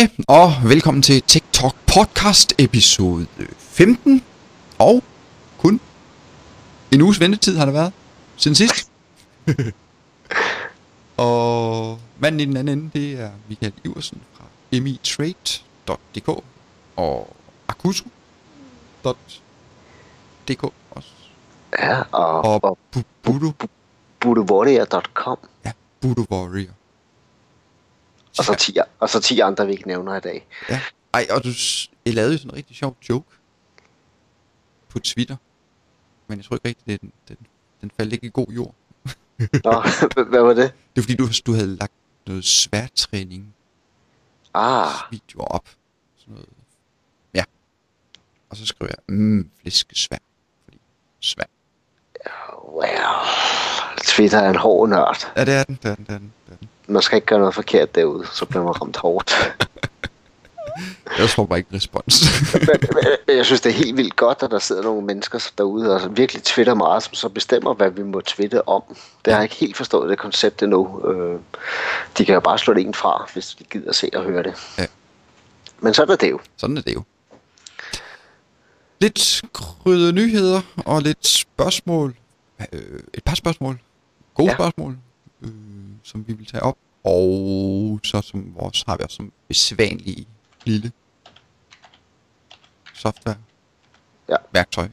Hej og velkommen til TikTok podcast episode 15 og kun en uges ventetid har der været siden sidst. og manden i den anden ende, det er Michael Iversen fra mitrade.dk og akusu.dk også. Ja, og, Og og Bu- Budo, budowarrior.com. ja, Budo Warrior. Og så 10, og så 10 andre, vi ikke nævner i dag. Ja. Ej, og du lavede jo sådan en rigtig sjov joke på Twitter. Men jeg tror ikke rigtigt, det, den, den, den faldt ikke i god jord. Nå, hvad var det? Det er fordi, du, du havde lagt noget sværtræning Ah, videoer op. Sådan noget. Ja. Og så skrev jeg, mm, flæskesvær. Fordi svær. well. Twitter er en hård nørd. Ja, det er den, det er den, det er den. Det er den. Man skal ikke gøre noget forkert derude, så bliver man ramt hårdt. Jeg får bare ikke respons. men, men jeg synes, det er helt vildt godt, at der sidder nogle mennesker derude og virkelig twitter meget, som så bestemmer, hvad vi må twitte om. Det har jeg ikke helt forstået, det koncept endnu. Øh, De kan jo bare slå det en fra, hvis de gider se og høre det. Ja. Men sådan er det jo. Sådan er det jo. Lidt krydde nyheder og lidt spørgsmål. Øh, et par spørgsmål. Gode. Ja. spørgsmål, øh, som vi vil tage op. Og så som vores har vi også som besvanlige lille software. Ja. Værktøj.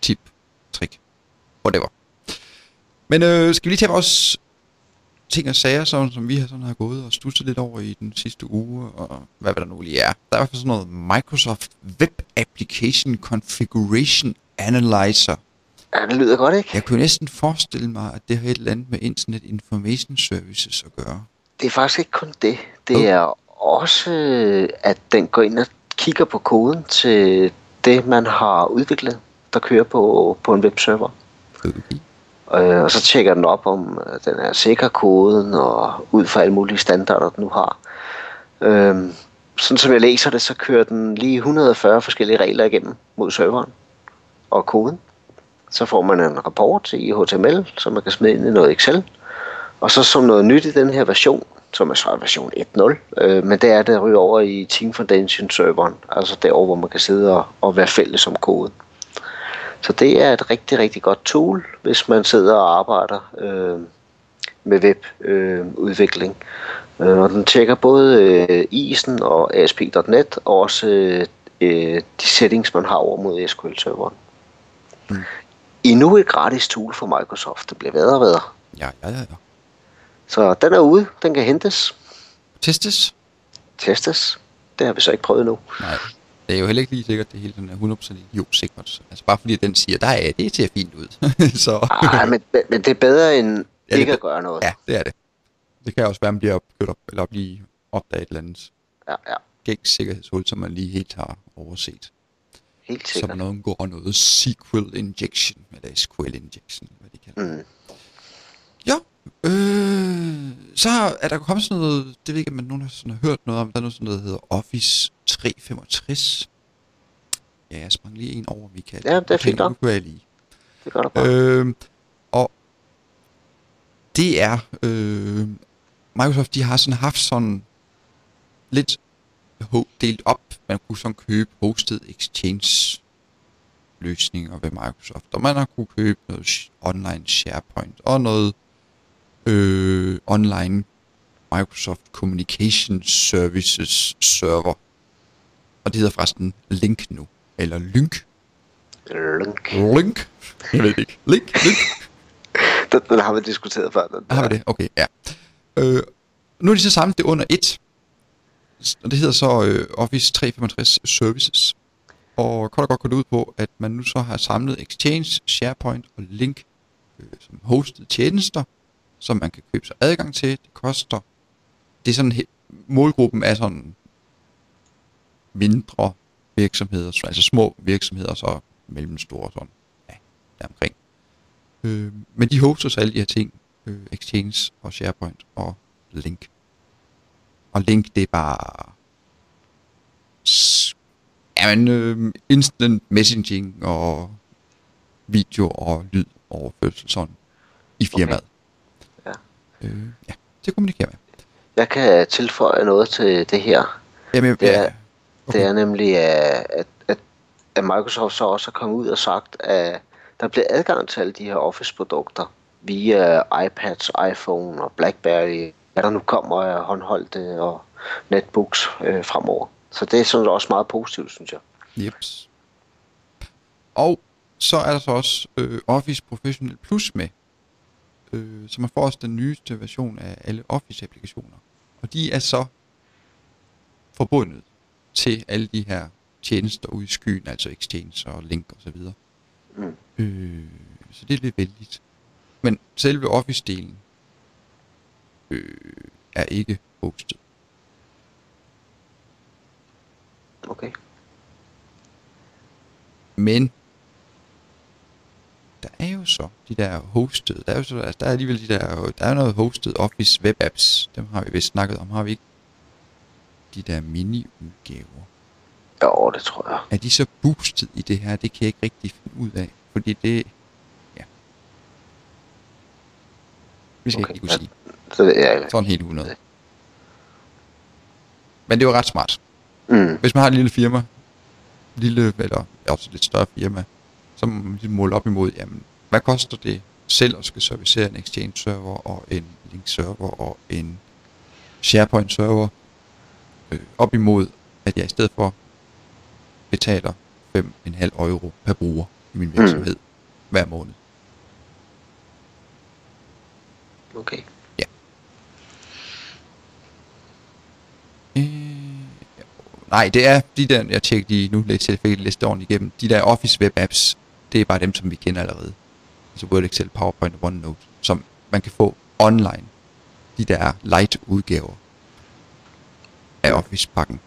Tip. Trick. Whatever. Men øh, skal vi lige tage vores ting og sager, sådan, som vi har, sådan har gået og stusset lidt over i den sidste uge, og hvad der nu lige er. Der er i hvert fald sådan noget Microsoft Web Application Configuration Analyzer. Ja, det lyder godt, ikke? Jeg kunne næsten forestille mig, at det har et eller andet med Internet Information Services at gøre. Det er faktisk ikke kun det. Det Oh. er også, øh, at den går ind og kigger på koden til det, man har udviklet, der kører på, på en webserver. Okay. Øh, og så tjekker den op, om øh, den er sikker koden, og ud fra alle mulige standarder, den nu har. Øh, sådan som jeg læser det, så kører den lige 140 forskellige regler igennem mod serveren og koden. Så får man en rapport i HTML, som man kan smide ind i noget Excel. Og så som noget nyt i den her version, som er så version 1.0, øh, men det er, det ryger over i Team Foundation serveren, altså derover, hvor man kan sidde og, og være fælles om koden. Så det er et rigtig, rigtig godt tool, hvis man sidder og arbejder øh, med webudvikling. Øh, udvikling. øh, og den tjekker både øh, isen og ASP.NET, og også øh, øh, de settings, man har over mod SQL-serveren. Mm. Endnu et gratis tool for Microsoft. Det bliver bedre og bedre. Ja, ja, ja. Så den er ude. Den kan hentes, Testes? testes. Det har vi så ikke prøvet endnu. Nej. Det er jo heller ikke lige sikkert, det hele den er 100% idiot-sikkert. Altså bare fordi den siger, der er det ser fint ud. så Ej, men, men- det er bedre end Ja, det ikke er at gøre noget. ja, det er det. Det kan også være, at man bliver op, eller blive opdaget et eller andet ja, ja. gængs sikkerhedshul, som man lige helt har overset. Helt Som sikkert. man undgår noget SQL injection, eller SQL injection, hvad de kalder. Mm. Ja, øh, så er der kommet sådan noget, det ved jeg ikke, om man nogen har, sådan har hørt noget om, der er noget sådan noget, der hedder Office 365. Ja, jeg sprang lige en over, Michael. Ja, det er fint nok. Lige. Det gør der bare. Øh, og det er, øh, Microsoft, de har sådan haft sådan lidt ho- delt op. Man kunne sådan købe hosted exchange løsninger ved Microsoft, og man har kunne købe noget online SharePoint og noget øh, online Microsoft Communication Services server. Og det hedder forresten Link nu, eller Lynk. Link. Link? Jeg ved ikke. Link? Link? Den, den har vi diskuteret før. Den Har vi det? Okay, ja. Øh, nu er de så samlet det under et. Og det hedder så øh, Office 365 Services. Og kort og godt går det ud på, at man nu så har samlet Exchange, SharePoint og Link øh, som hosted tjenester, som man kan købe sig adgang til. Det koster... Det er sådan... Målgruppen er sådan mindre virksomheder, altså små virksomheder, så mellemstore sådan, ja, deromkring. Øh, men de hoster så alle de her ting, øh, Exchange og SharePoint og Link. Og Link, det er bare... Jamen, øh, instant messaging og video og lyd overførsel sådan i firmaet. Ja. Øh, ja, til at kommunikere med. Jeg kan tilføje noget til det her. Jamen, Det er, ja, det er nemlig, at, at, at, at Microsoft så også er kommet ud og sagt, at der bliver adgang til alle de her Office-produkter via iPads, iPhone og Blackberry, hvad der nu kommer af håndholdte og netbooks øh, fremover. Så det er sådan også meget positivt, synes jeg. Jeps. Og så er der så også øh, Office Professional Plus med. Øh, så man får også den nyeste version af alle Office-applikationer. Og de er så forbundet til alle de her tjenester ude i skyen, altså Exchange og Link og så videre. Mm. Øh, så det er lidt vældigt. Men selve Office-delen øh, er ikke hostet. Okay. Men der er jo så de der hosted, der er jo så, altså der er alligevel de der, der er noget hosted Office web apps, dem har vi vist snakket om, har vi ikke? De der mini-udgaver. Jo, det tror jeg. Er de så boostet i det her? Det kan jeg ikke rigtig finde ud af, fordi det, ja. Vi skal Okay, ikke kunne sige. Så det er, Sådan helt 100. Men det var ret smart. mm, Hvis man har et lille firma, lille, eller også et lidt større firma, så må man ligesom måle op imod, jamen, hvad koster det selv at skal servicere en Exchange server og en Link server og en SharePoint server, øh, op imod, at jeg i stedet for betaler 5,5 euro per bruger i min virksomhed mm. hver måned. okay. Øh, nej, det er de der, jeg tjekker lige nu, lidt tilfældigt liste ordentligt igennem. De der Office Web Apps, det er bare dem, som vi kender allerede. Altså Word, Excel, PowerPoint og OneNote, som man kan få online. De der light udgaver af Office-pakken.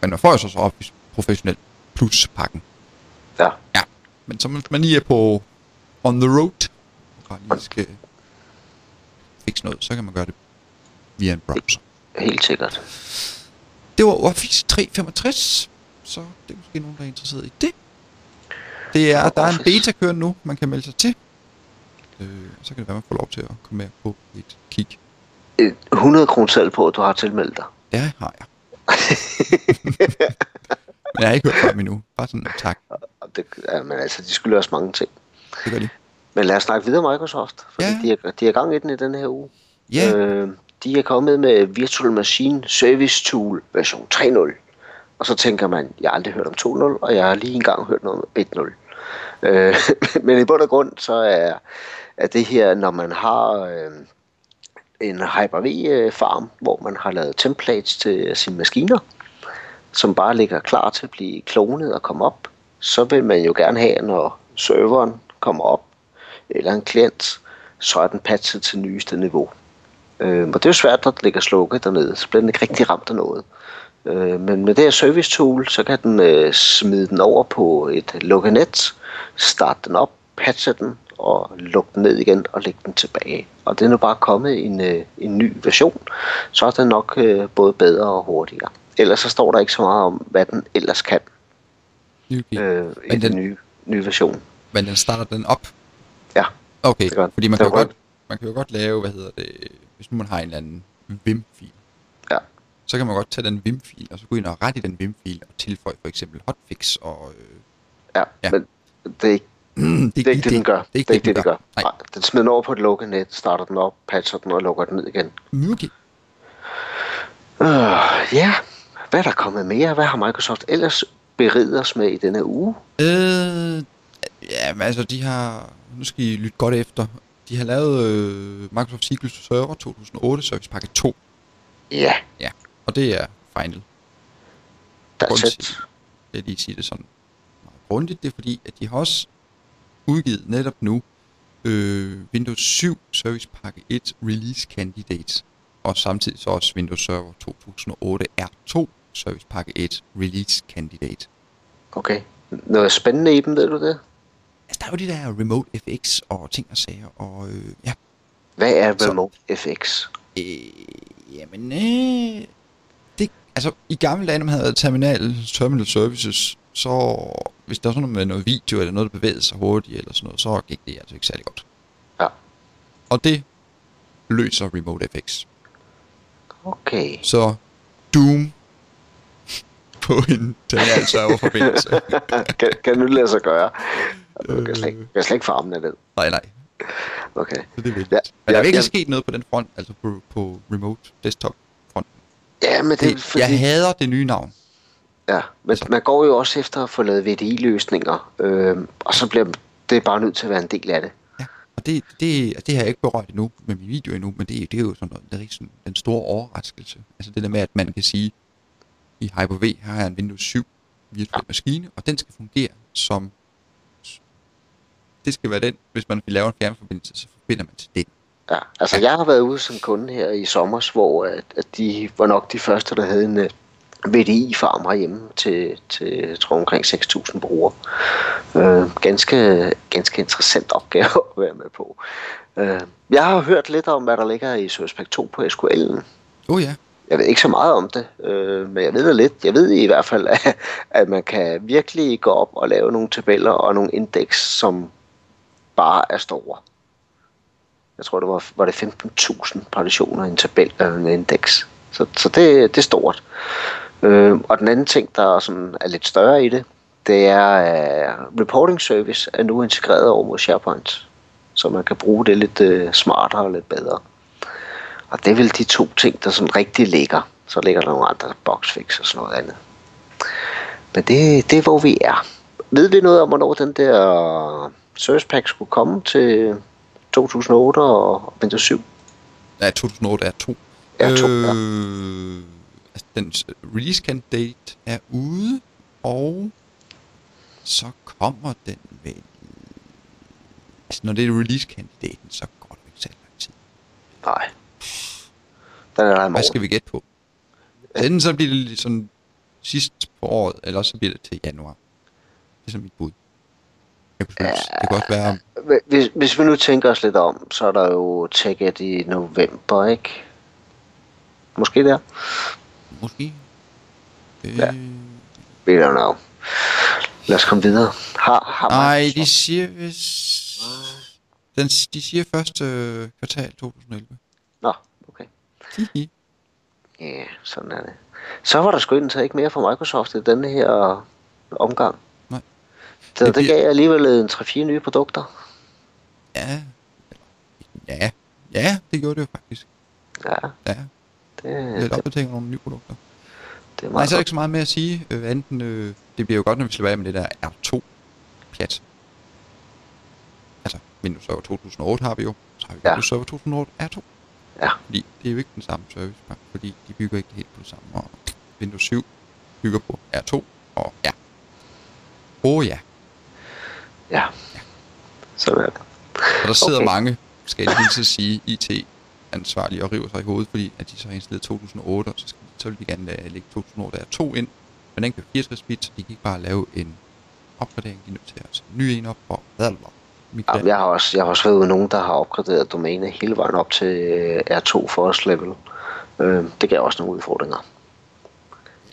Men man får jo så også Office Professionel Plus-pakken. Ja, Ja, men så man lige er på on the road, og lige skal fikse noget, så kan man gøre det via en browser. Helt sikkert. Det var Office 365, så det er måske nogen, der er interesseret i det. Det er, der er en beta kørende nu, man kan melde sig til. Øh, så kan det være, man får lov til at komme med på et kig. Et 100 kroner selv på, at du har tilmeldt dig. Det har jeg. Men jeg har ikke hørt fra dem endnu. Bare sådan, tak. Det, ja, men altså, de skylder os mange ting. Det gør de. Men lad os snakke videre om Microsoft, fordi Ja. de, er, de er gang i den i den her uge. Ja, Øh, de er kommet med Virtual Machine Service Tool version 3.0. Og så tænker man, jeg har aldrig hørt om 2.0, og jeg har lige engang hørt noget om 1.0. Øh, men i bund og grund, så er, er det her, når man har øh, en Hyper-V-farm, øh, hvor man har lavet templates til sine maskiner, som bare ligger klar til at blive klonet og komme op, så vil man jo gerne have, når serveren kommer op, eller en klient, så er den patchet til nyeste niveau. Øh, og det er jo svært, når den ligger slukket dernede, så bliver den ikke rigtig ramt af noget. Øh, men med det her service tool, så kan den øh, smide den over på et lukkenet, starte den op, patche den og lukke den ned igen og lægge den tilbage. Og det er nu bare kommet en, øh, en ny version, så er den nok øh, både bedre og hurtigere. Ellers så står der ikke så meget om, hvad den ellers kan okay. øh, i Men den den- nye, nye version. Men den starter den op. Ja, Okay, fordi man kan, godt, man kan jo godt lave, hvad hedder det, hvis nu man har en eller anden Vim-fil, ja. så kan man godt tage den Vim-fil, og så gå ind og rette i den Vim-fil, og tilføje for eksempel hotfix, og øh, Ja, Ja. men det er ikke det, Det er ikke det, den gør. Det er ikke det, den gør. Nej. Den smider den over på et lukket net, starter den op, patcher den og lukker den ned igen. Okay. Øh, ja, hvad er der kommet mere? Hvad har Microsoft ellers beriget os med i denne uge? Øh, ja, men altså, de har, nu skal I lytte godt efter, de har lavet øh, Microsoft SQL Server 2008 Service Pakke 2, Ja, ja, og det er final. til- Det er lige sige det sådan meget grundigt, det er fordi, at de har også udgivet netop nu øh, Windows 7 Service Pakke 1 Release Candidate, og samtidig så også Windows Server 2008 R2 Service Pakke 1 Release Candidate. Okay. Noget spændende i dem, ved du det? Altså, der er jo de der Remote FX og ting og sager, og øh, ja, Hvad er Så- Remote FX? Øh, jamen, øh, det, altså, i gamle dage, når man havde terminal, terminal services, så hvis der var sådan noget med noget video, eller noget, der bevægede sig hurtigt, eller sådan noget, så gik det altså ikke særlig godt. Ja. Og det løser Remote FX. Okay. Så Doom på en terminal serverforbindelse. kan, kan nu lade sig gøre? Du kan slet, ikke- kan slet ikke farme det ned. nej, nej. Okay. Så det er vigtigt. Ja, Men der er virkelig ja. sket noget på den front, altså på, på remote desktop front. Ja, men det, er Det, fordi, Jeg hader det nye navn. ja, men man går jo også efter at få lavet VDI-løsninger, øh, og så bliver det bare nødt til at være en del af det. Ja. Og det, det, det har jeg ikke berørt endnu med min video endnu, men det, er- det er jo sådan noget, det er sådan den store overraskelse. Altså det der med, at man kan sige, i Hyper-V her har jeg en Windows 7 virtuel maskine, og den skal fungere som... Det skal være den, hvis man vil lave en fjernforbindelse, så forbinder man til den. Ja, altså jeg har været ude som kunde her i sommer, hvor at, at de var nok de første, der havde en uh, VDI-farm herhjemme til, til jeg tror omkring 6.000 brugere. Uh, ganske, ganske interessant opgave at være med på. Uh, jeg har hørt lidt om, hvad der ligger i Service Pack 2 på SQL'en. Oh, ja, Jeg ved ikke så meget om det, øh, men jeg ved det lidt. Jeg ved i hvert fald, at, at man kan virkelig gå op og lave nogle tabeller og nogle indeks, som bare er store. Jeg tror, det var, var det 15.000 partitioner i en tabel eller en indeks. Så, så det, det er stort. Øh, og den anden ting, der er, sådan, er lidt større i det, det er, at reporting service er nu integreret over mod SharePoint. Så man kan bruge det lidt uh, smartere og lidt bedre. Og det er vel de to ting, der sådan rigtig ligger. Så ligger der nogle andre boxfix og sådan noget andet. Men det, det er, hvor vi er. Ved vi noget om, hvornår den der Service Pack skulle komme til 2008 og Windows 7? ja 2008 er 2. Ja, to, ja. øh, altså, den release candidate er ude, og så kommer den vel... Altså, når det er release kandidaten, så går det ikke særlig lang tid. Nej. Den er der i Hvad morgen. skal vi gætte på? Enten så bliver det sådan sidst på året, eller så bliver det til januar. Det er så mit bud. Jeg kunne, ja. Det kan også være... Hvis, hvis vi nu tænker os lidt om, så er der jo TechEd i november, ikke? Måske der? Måske... Øh, Ja. We don't know. Lad os komme videre. Har, har Nej, de siger vist... Den, de siger første øh, kvartal 2011. Nå, okay. Hihi. Ja, sådan er det. Så var der sgu ikke mere fra Microsoft i denne her omgang. Nej. Så Det det, gav alligevel en 3-4 nye produkter. Ja. Ja. Ja, det gjorde det jo faktisk. Ja, Ja, det, lidt det, opdatering nogle nye produkter. det er Nej, meget så er ikke så meget mere at sige. Øh, enten, øh, det bliver jo godt, når vi slipper af med det der R2-pjat. Altså, Windows Server 2008 har vi jo. Så har vi Ja. Windows Server 2008 R2. Ja. Fordi det er jo ikke den samme service, fordi de bygger ikke helt på det samme. Og Windows 7 bygger på R2 og ja. Åh oh, ja. Ja, sådan er det. Og der sidder Okay. mange, skal jeg lige til at sige, IT-ansvarlige og river sig i hovedet, fordi at de så har installeret 2008, og så, skal, så vil de gerne uh, lægge 2008 R2 ind. Men den kører 64 bit, så de kan ikke bare lave en opgradering, de er nødt til at sætte en ny en op og blablabla. Jamen, jeg har også, jeg har også været ude nogen, der har opgraderet domæne hele vejen op til øh, R2 first level. Øh, det gav også nogle udfordringer.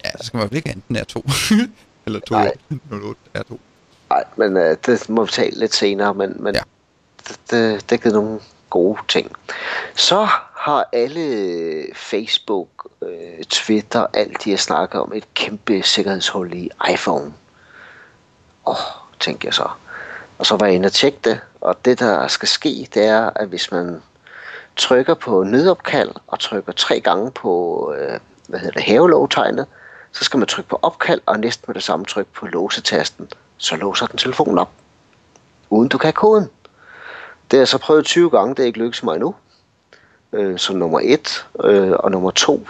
Ja, så skal man vel ikke enten R2 eller 2 Nej. 08 R2. Nej, men øh, det må vi tale lidt senere, men, men Ja. det, det, det givet nogle gode ting. Så har alle Facebook, øh, Twitter, alt de har snakket om et kæmpe sikkerhedshul i iPhone. Åh, oh, tænker jeg så. Og så var jeg inde og tjekke det, og det der skal ske, det er, at hvis man trykker på nødopkald og trykker tre gange på, øh, hvad hedder det, havelågtegnet, så skal man trykke på opkald og næsten med det samme tryk på låsetasten, så låser den telefonen op, uden du kan koden. Det har jeg så prøvet 20 gange, det er ikke lykkedes mig endnu. Øh, så nummer et, øh, og nummer to,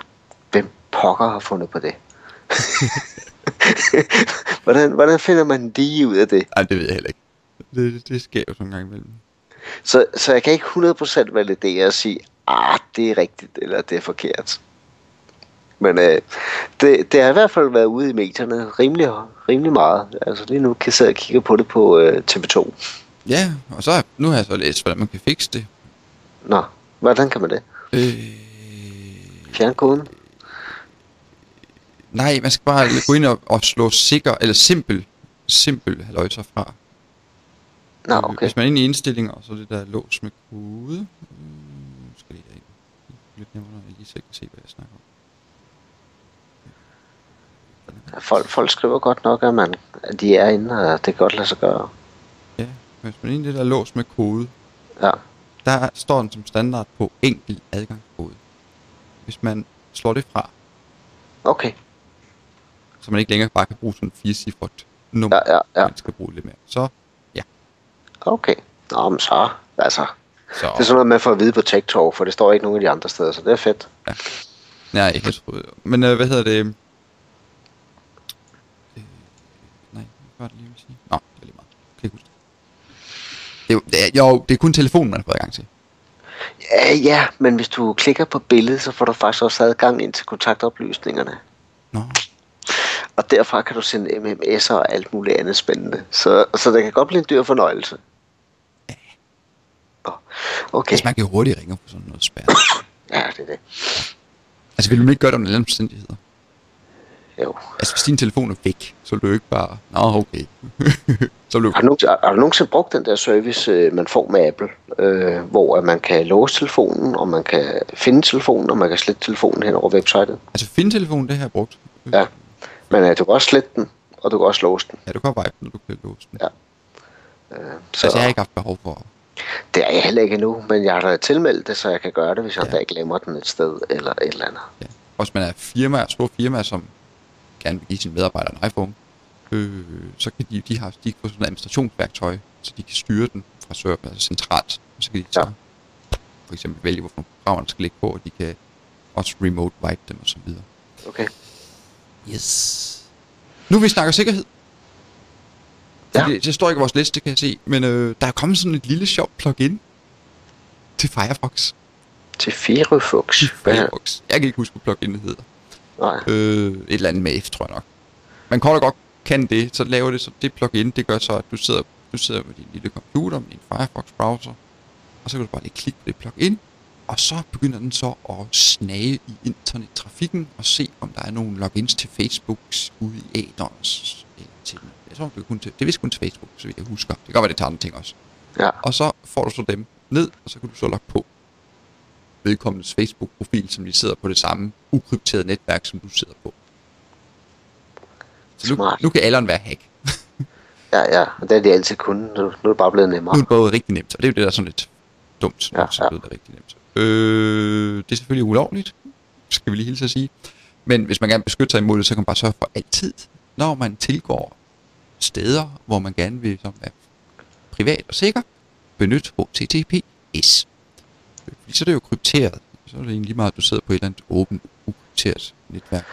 hvem pokker har fundet på det? hvordan, hvordan finder man lige ud af det? Nej, det ved jeg heller ikke. Det, det sker jo sådan en gang imellem. Så, så jeg kan ikke 100% validere og sige, ah, det er rigtigt, eller det er forkert. Men øh, det, det har i hvert fald været ude i medierne rimelig, rimelig meget. Altså lige nu kan jeg og kigge på det på øh, TV2. Ja, og så nu har jeg så læst, hvordan man kan fikse det. Nå, hvordan kan man det? Øh, Fjern koden? nej, man skal bare gå ind og, og slå sikker, eller simpel, simpel haløjser fra. Nå, okay. Hvis man er inde i indstillinger, og så det der lås med kode. Øh, skal lige. Det er Lidt nemmere, jeg lige selv kan se, hvad jeg snakker om. Ja, folk, folk skriver godt nok, at, man, at de er inde, og det kan godt lade sig gøre. Ja, hvis man egentlig er låst med kode, Ja, der står den som standard på enkelt adgangskode. Hvis man slår det fra, okay. så man ikke længere bare kan bruge sådan en firecifret nummer, Ja, ja, ja. man skal bruge lidt mere. Så, ja. Okay. Nå, men så, altså. Så, Det er sådan noget, man får at vide på TikTok, for det står ikke nogen af de andre steder, så det er fedt. nej, jeg troede. Men øh, hvad hedder det? Øh, nej, hvad var det lige, ville sige? Nå, det er lige meget. Kan ikke huske det. Det er, jo- det er, jo, det kun telefonen, man har fået adgang til. Ja, ja, men hvis du klikker på billedet, så får du faktisk også adgang ind til kontaktoplysningerne. Nå, Og derfra kan du sende MMS'er og alt muligt andet spændende. Så, så det kan godt blive en dyr fornøjelse. Nå, Okay, hvis man kan hurtigt ringe på sådan noget spærre. ja, det er det. altså, vil du ikke gøre det under alle omstændigheder? Jo. Altså, hvis din telefon er væk, så vil du ikke bare... Nå, okay. så vil du... Har du, nogensinde, har du nogensinde brugt den der service, øh, man får med Apple, øh, hvor at man kan låse telefonen, og man kan finde telefonen, og man kan slette telefonen hen over websitet? Altså, finde-telefonen, det har jeg brugt. Ja. Men øh, du kan også slette den, og du kan også låse den. Ja, du kan vibe den, når du kan låse den. Ja. Så Så altså, jeg har ikke haft behov for... det er jeg heller ikke endnu, men jeg har da tilmeldt det, så jeg kan gøre det, hvis jeg Ja. ikke glemmer den et sted eller et eller andet. Ja. Også man er firmaer, store firmaer, som gerne vil give sine medarbejdere en iPhone, øh, så kan de, de har de kan få sådan et administrationsværktøj, så de kan styre den fra server, altså centralt. Og så kan de så Ja. for eksempel vælge, hvorfor programmer der skal ligge på, og de kan også remote wipe dem og så videre. Okay. Yes. Nu vi snakker sikkerhed. Ja. Det, det står ikke i vores liste, kan jeg se, men øh, der er kommet sådan et lille sjovt plugin til Firefox. Til Firefox. Hvad? Firefox. Jeg kan ikke huske, hvad pluginet hedder. Nej. Øh, et eller andet med F, tror jeg nok. Man kort og godt kan det, så laver det så det plugin, det gør så, at du sidder, du sidder med din lille computer, med din Firefox browser, og så kan du bare lige klikke på det plugin, og så begynder den så at snage i internettrafikken og se, om der er nogle logins til Facebooks ude i æders. Eller til, jeg tror, det er, kun til, det er vist kun til Facebook, så vidt jeg husker. Det kan godt være, det tager andre ting også. Ja. Og så får du så dem ned, og så kan du så logge på vedkommendes Facebook-profil, som de sidder på det samme ukrypterede netværk, som du sidder på. Så nu, Smart. nu kan alderen være hack. Ja, ja. Og det er de altid kunnet. Nu, nu er det bare blevet nemmere. Nu er det både rigtig nemt, og det er jo det, der er sådan lidt dumt. Ja, Ja, så ja. er det rigtig nemt. Øh, det er selvfølgelig ulovligt, skal vi lige hilse at sige. Men hvis man gerne vil beskytte sig imod det, så kan man bare sørge for altid, når man tilgår steder, hvor man gerne vil som er privat og sikker, benyt HTTPS. Fordi så er det jo krypteret. Så er det egentlig lige meget, at du sidder på et eller andet åbent, ukrypteret netværk.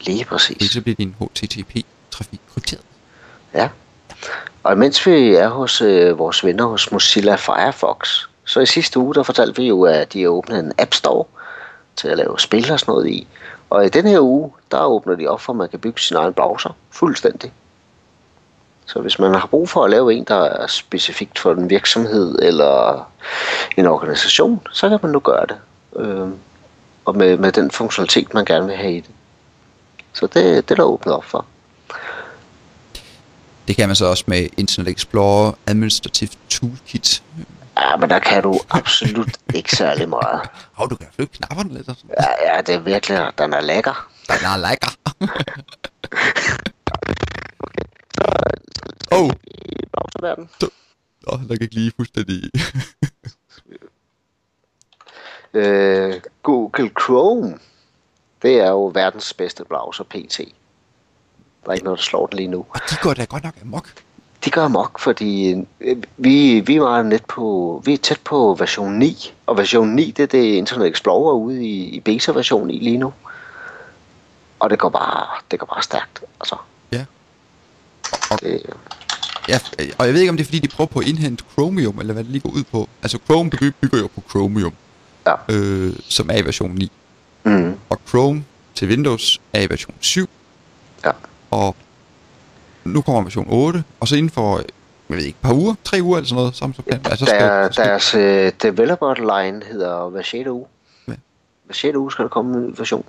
Lige Fordi præcis. så bliver din HTTP-trafik krypteret. Ja. Og mens vi er hos øh, vores venner hos Mozilla Firefox, så i sidste uge, der fortalte vi jo, at de har åbnet en App Store til at lave spil og sådan noget i. Og i den her uge, der åbner de op for, at man kan bygge sin egen browser fuldstændig. Så hvis man har brug for at lave en, der er specifikt for en virksomhed eller en organisation, så kan man nu gøre det. Øh, og med, med den funktionalitet, man gerne vil have i det. Så det, det er der åbnet op for. Det kan man så også med Internet Explorer Administrative Toolkit. Ja, men der kan du absolut ikke særlig meget. Hov, du kan flytte knapperne lidt og sådan. Ja, ja, det er virkelig, den er lækker. Den er lækker. oh, I browserverden. oh, der gik lige fuldstændig... Øh, Google Chrome, det er jo verdens bedste browser PT. Der er ikke noget, der slår den lige nu. og de går da godt nok amok. De gør mok, fordi øh, vi, vi meget net på, vi er tæt på version 9, og version 9, det er det Internet Explorer ude i, i beta-version i lige nu. Og det går bare, det går bare stærkt, altså. Ja. Og, Det, ja, og jeg ved ikke, om det er, fordi de prøver på at indhente Chromium, eller hvad det lige går ud på. Altså, Chrome bygger, jo på Chromium, ja. øh, som er i version 9. Mm, Og Chrome til Windows er i version 7. ja. Og nu kommer version 8, og så inden for, jeg ved ikke, et par uger, tre uger eller sådan noget, så, så kan, altså, så skal, Der, så skal, deres øh, developer line hedder hver 6. uge. Ja. Hver 6. uge skal der komme en ny version.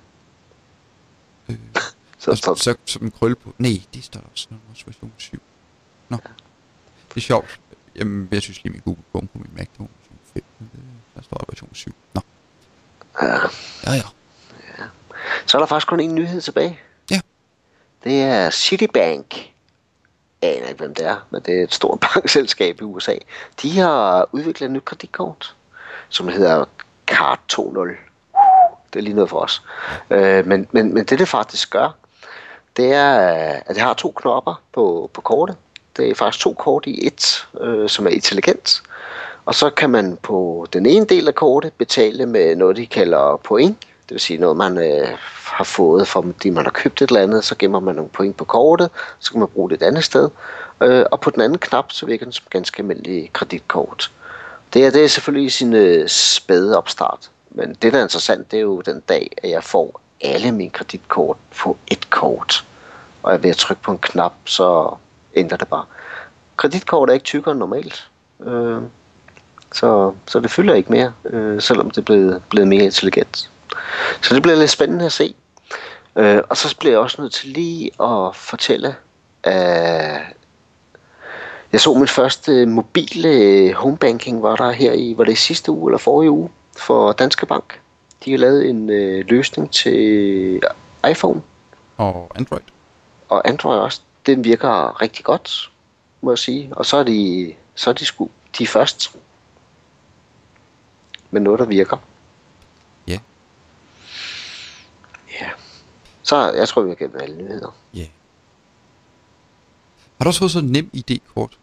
Øh, Så, så, så, så, som krølle på. Nej, det står der også version 7. Nå. Det er sjovt. Jamen, jeg synes lige, min Google Chrome på min Mac, det var version 5. men det- Der står der version 7. Nå. ja. Ja, ja. så er der faktisk kun en nyhed tilbage. Ja. det er Citibank. Jeg aner ikke, hvem det er, men det er et stort bankselskab i USA. De har udviklet et nyt kreditkort, som hedder Card 2.0. Det er lige noget for os. Øh, men, men, men det, det faktisk gør, det er, at det har to knopper på, på kortet. Det er faktisk to kort i et, øh, som er intelligent. Og så kan man på den ene del af kortet betale med noget, de kalder point. Det vil sige noget, man øh, har fået, fordi man har købt et eller andet, så gemmer man nogle point på kortet, så kan man bruge det et andet sted. Øh, og på den anden knap, så virker den som ganske almindelig kreditkort. Det er, det er selvfølgelig sin øh, spæde opstart. Men det, der er interessant, det er jo den dag, at jeg får alle mine kreditkort på et kort. Og jeg ved at trykke på en knap, så ændrer det bare. Kreditkort er ikke tykkere end normalt. Øh, så, så det fylder ikke mere, øh, selvom det er blevet, blevet mere intelligent. Så det bliver lidt spændende at se. Øh, og så bliver jeg også nødt til lige at fortælle, at jeg så min første mobile homebanking, var der her i, var det i sidste uge eller forrige uge, for Danske Bank. De har lavet en øh, løsning til iPhone. Og Android. Og Android også. Den virker rigtig godt, må jeg sige. Og så er de, så er de, sku, de er først med noget, der virker. Ja. Ja. Så jeg tror, vi kan gennem alle nyheder. Ja. Har du også fået sådan nem ID-kort?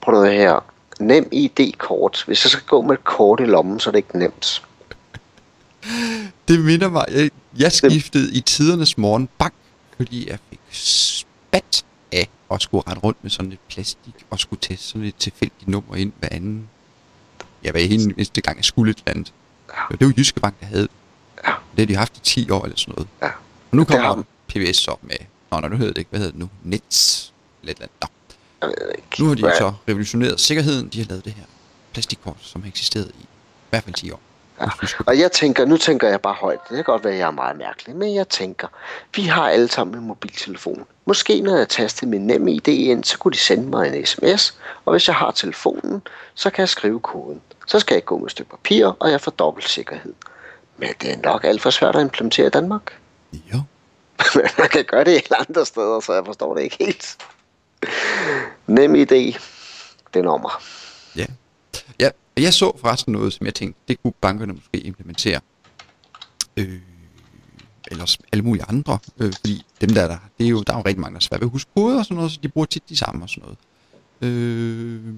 Prøv noget her. Nem ID-kort. Hvis jeg skal gå med et kort i lommen, så er det ikke nemt. Det minder mig, jeg, jeg skiftede i tidernes morgen bank, fordi jeg fik spat af at skulle rette rundt med sådan et plastik og skulle teste sådan et tilfældigt nummer ind hver anden. Jeg var hende næste gang, jeg skulle et eller andet. Ja. Det var Jyske Bank, der havde. Ja. Det har de haft i 10 år eller sådan noget. Ja. Og nu kommer PBS op med, nå, nå, nu hedder det ikke, hvad hedder det nu? Nets, eller et eller andet. Nå, Jeg ved ikke. nu har de Hvad- så revolutioneret sikkerheden. De har lavet det her plastikkort, som har eksisteret i i hvert fald 10 år. Ja. Og jeg tænker, nu tænker jeg bare højt. Det kan godt være, at jeg er meget mærkelig, men jeg tænker, vi har alle sammen en mobiltelefon. Måske når jeg taster min nem ID ind, så kunne de sende mig en sms, og hvis jeg har telefonen, så kan jeg skrive koden. Så skal jeg gå med et stykke papir, og jeg får dobbelt sikkerhed. Men det er nok alt for svært at implementere i Danmark. Jo. Men man kan gøre det alle andre steder, så jeg forstår det ikke helt. Nem idé. Det er nummer. Ja. ja. Jeg så forresten noget, som jeg tænkte, det kunne bankerne måske implementere. Øh, eller alle mulige andre. Øh, fordi dem der, der, det er jo, der er jo rigtig mange, der er svært ved at huske koder og sådan noget, så de bruger tit de samme og sådan noget. Øh,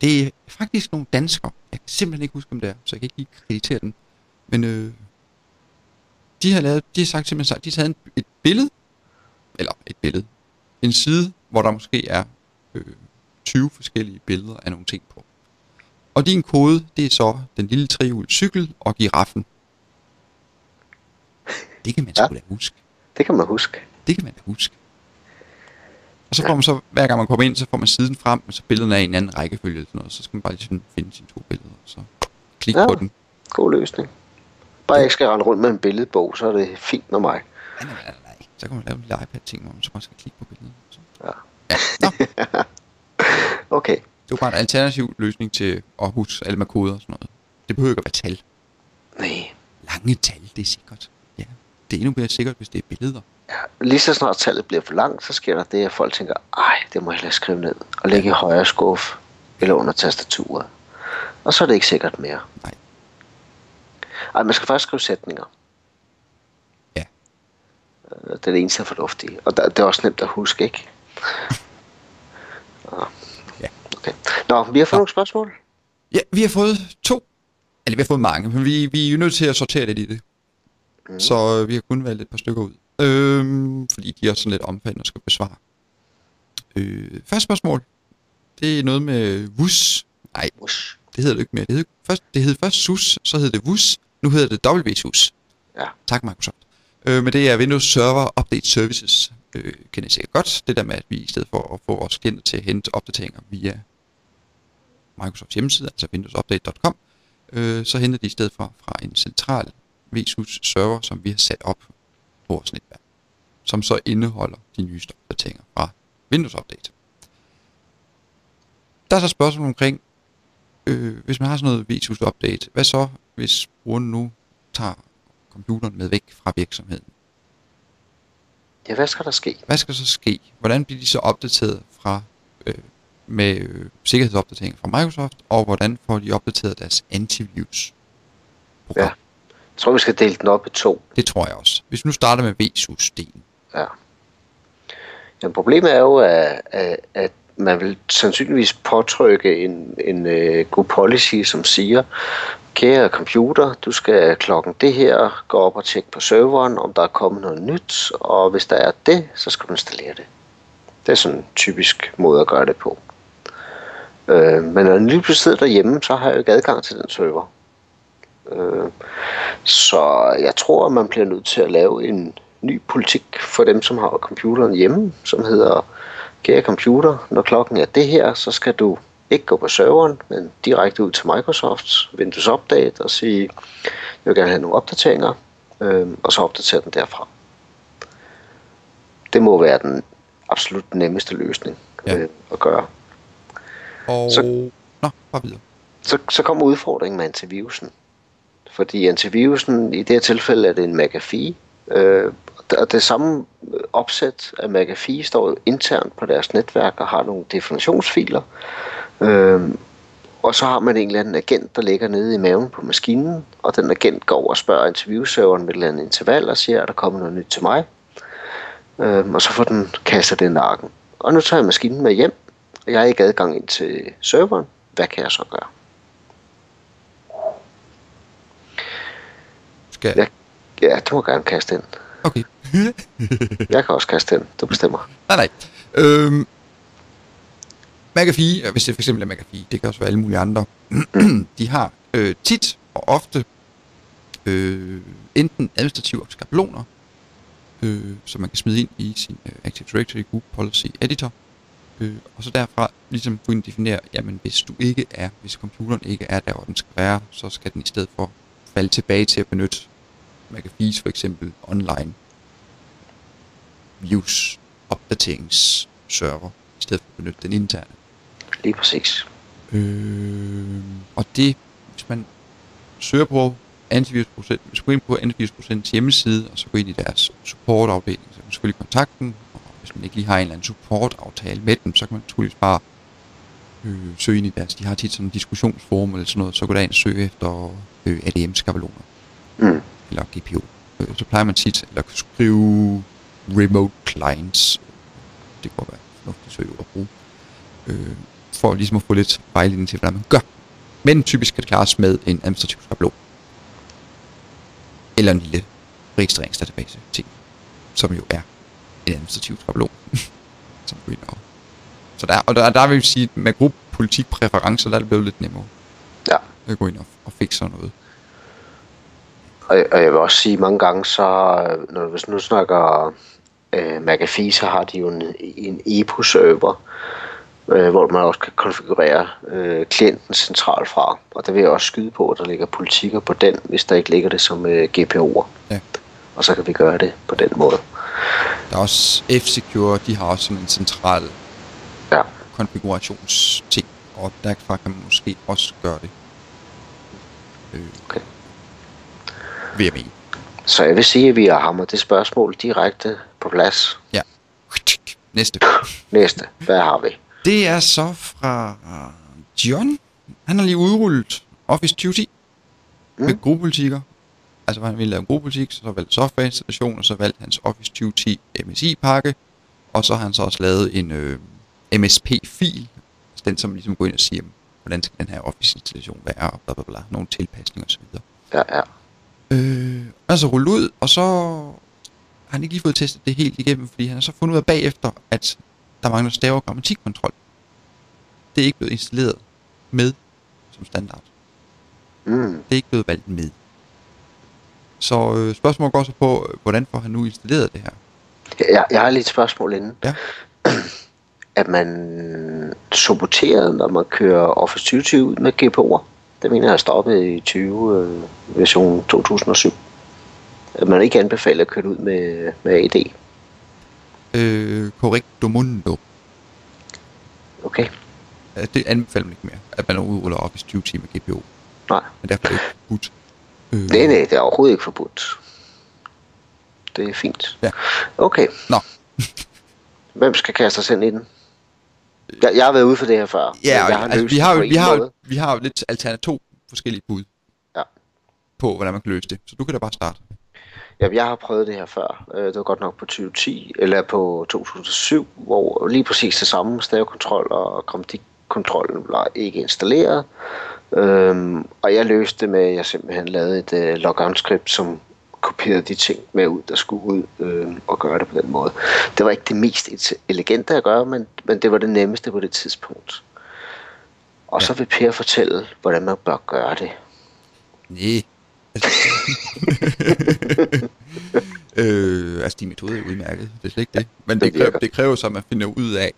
det er faktisk nogle danskere. Jeg kan simpelthen ikke huske, om det er, så jeg kan ikke lige kreditere den. Men øh, de har lavet, de har sagt simpelthen de har taget en, et billede, eller et billede, en side, hvor der måske er øh, 20 forskellige billeder af nogle ting på. Og din kode, det er så den lille trehjul cykel og giraffen. Det kan man Ja. sgu da huske. Det kan man huske. Det kan man da huske. Og så får man så, hver gang man kommer ind, så får man siden frem, og så billederne er i en anden rækkefølge eller sådan noget. Så skal man bare lige finde sine to billeder, og så klikke Ja. på den. God løsning. Bare jeg ikke skal rende rundt med en billedbog, så er det fint med mig. Nej, nej, nej, nej. Så kan man lave en lille iPad-ting, hvor man så bare skal klikke på billedet. Så. Ja. Ja, nå. Okay. Det var bare en alternativ løsning til at huske alle med koder og sådan noget. Det behøver ikke at være tal. Nej. Lange tal, det er sikkert. Det er endnu mere sikkert, hvis det er billeder. Ja, lige så snart tallet bliver for langt, så sker der det, at folk tænker, ej, det må jeg hellere skrive ned og lægge i højre skuffe eller under tastaturet. Og så er det ikke sikkert mere. Nej. Ej, man skal faktisk skrive sætninger. Ja. Øh, Det er det eneste fornuftige. Og der, det er også nemt at huske, ikke? Ja. Okay. Nå, vi har fået Nå. nogle spørgsmål. Ja, vi har fået to. Eller vi har fået mange, men vi, vi er jo nødt til at sortere lidt i det. Mm. Så øh, vi har kun valgt et par stykker ud. Øhm, fordi de er sådan lidt omfattende og skal besvare. Øh, første spørgsmål. Det er noget med VUS. Nej, Ush. det hedder det ikke mere. Det hed først, det hed først SUS, så hed det VUS. Nu hedder det WSUS. Ja. Tak Microsoft. Øh, men det er Windows Server Update Services. Øh, kender I sikkert godt. Det der med, at vi i stedet for at få vores klienter til at hente opdateringer via Microsofts hjemmeside, altså windowsupdate.com, øh, så henter de i stedet for fra en central VSUS server, som vi har sat op på vores netværk, som så indeholder de nyeste opdateringer fra Windows Update. Der er så spørgsmål omkring, øh, hvis man har sådan noget VSUS Update, hvad så, hvis brugeren nu tager computeren med væk fra virksomheden? Ja, hvad skal der ske? Hvad skal så ske? Hvordan bliver de så opdateret fra øh, med øh, sikkerhedsopdateringer fra Microsoft, og hvordan får de opdateret deres antivirus? Ja. Jeg tror, vi skal dele den op i to. Det tror jeg også. Hvis vi nu starter med VSUS-delen. Ja. Jamen, problemet er jo, at, at, at man vil sandsynligvis påtrykke en, en uh, god policy, som siger, kære computer, du skal klokken det her, gå op og tjekke på serveren, om der er kommet noget nyt, og hvis der er det, så skal du installere det. Det er sådan en typisk måde at gøre det på. Øh, men når jeg lige pludselig sidder derhjemme, så har jeg jo ikke adgang til den server. Øh, så jeg tror, at man bliver nødt til at lave en ny politik for dem, som har computeren hjemme, som hedder, kære computer, når klokken er det her, så skal du ikke gå på serveren, men direkte ud til Microsoft Windows Update og sige, jeg vil gerne have nogle opdateringer, øh, og så opdatere den derfra. Det må være den absolut nemmeste løsning ja. øh, at gøre. Og... Så, Nå, bare videre. Så, så kommer udfordringen med antivirusen. Fordi antivirusen, i det her tilfælde er det en McAfee, øh, og det samme opsæt af McAfee står internt på deres netværk og har nogle definitionsfiler. Øh, og så har man en eller anden agent, der ligger nede i maven på maskinen, og den agent går over og spørger interviewserveren med et eller andet interval og siger, at der kommer noget nyt til mig. Øh, og så får den kastet den nakken. Og nu tager jeg maskinen med hjem, og jeg har ikke adgang ind til serveren. Hvad kan jeg så gøre? Skal jeg? Ja, du må gerne kaste ind. Okay. jeg kan også kaste ind. Du bestemmer. Nej, nej. Øhm, McAfee, hvis det for eksempel er McAfee, det kan også være alle mulige andre, de har øh, tit og ofte øh, enten administrative skabeloner, øh, som man kan smide ind i sin øh, Active Directory Group Policy Editor, øh, og så derfra ligesom og definere, jamen hvis du ikke er, hvis computeren ikke er der, hvor den skal være, så skal den i stedet for falde tilbage til at benytte McAfee's for eksempel online views opdateringsserver, i stedet for at benytte den interne. Lige præcis. Øh, og det, hvis man søger på antivirusprocent, hvis man går ind på antivirusprocents hjemmeside, og så går ind i deres supportafdeling, så kan man selvfølgelig kontakte dem, og hvis man ikke lige har en eller anden supportaftale med dem, så kan man naturligvis bare øh, søge ind i deres, de har tit sådan en diskussionsforum eller sådan noget, så går der ind og søge efter øh, ADM-skabeloner. Mm. Eller GPO. Øh, så plejer man tit, eller skrive remote clients. Det kunne være fornuftigt søge at bruge. Øh, for ligesom at få lidt vejledning til, hvordan man gør. Men typisk kan det klares med en administrativ skabelon. Eller en lille registreringsdatabase ting, som jo er en administrativ skabelon. som går ind og så der, og der, der vil vi sige, at med gruppepolitikpræferencer, der er det blevet lidt nemmere. Ja. At gå ind og, og fikse sådan noget. Og, og jeg vil også sige, mange gange, så når vi nu snakker øh, McAfee, så har de jo en, en EPO-server, øh, hvor man også kan konfigurere øh, klienten centralt fra. Og der vil jeg også skyde på, at der ligger politikker på den, hvis der ikke ligger det som øh, GPO'er. Ja. Og så kan vi gøre det på den måde. Der er også F-Secure, de har også en central ja. konfigurationsting, og derfra kan man måske også gøre det. Øh, okay. Vil jeg mene. Så jeg vil sige, at vi har hamret det spørgsmål direkte på plads. Ja. Næste. Næste. Hvad har vi? Det er så fra John. Han har lige udrullet Office 2010 mm. med gruppepolitikker. Altså, han ville lave en gruppepolitik, så valgte softwareinstallation, og så valgte hans Office 2010 MSI-pakke, og så har han så også lavet en øh, MSP-fil, altså den som ligesom går ind og siger, hvordan skal den her Office-installation være, og bla bla bla, nogle tilpasninger osv. Ja, ja. Øh, altså rullet ud, og så har han ikke lige fået testet det helt igennem, fordi han har så fundet ud af bagefter, at der mangler stave- og grammatikkontrol. Det er ikke blevet installeret med som standard. Mm. Det er ikke blevet valgt med. Så øh, spørgsmålet går så på, øh, hvordan får han nu installeret det her? Jeg, jeg har lige et spørgsmål inden. Ja. At man supporteret, når man kører Office 2020 ud med GPO'er? Det mener jeg er stoppet i 20 øh, version 2007. At man ikke anbefaler at køre ud med, med AD. Øh, correcto mundo. Okay. Det anbefaler man ikke mere, at man udruller Office 20 timer GPO. Nej. Men derfor er det ikke forbudt. Øh, nej, nej, det er overhovedet ikke forbudt. Det er fint. Ja. Okay. Nå. Hvem skal kaste sig ind i den? Jeg, jeg har været ude for det her før. Ja, jeg og, altså, vi har, vi, har, måde. vi har lidt alternativ to forskellige bud Ja. på, hvordan man kan løse det. Så du kan da bare starte. Jamen, jeg har prøvet det her før. Øh, Det var godt nok på 2010, eller på 2007, hvor lige præcis det samme stavekontrol og grammatikkontrollen var ikke installeret. Øhm, og jeg løste det med, at jeg simpelthen lavede et øh, logout-skript, som kopierede de ting med ud, der skulle ud, øh, og gøre det på den måde. Det var ikke det mest elegante at gøre, men, men det var det nemmeste på det tidspunkt. Og Ja. så vil Per fortælle, hvordan man bør gøre det. Nej. øh, altså, din metode er udmærket. Det er slet ikke det. Men det, Det kræver, det kræver så, at man finder ud af,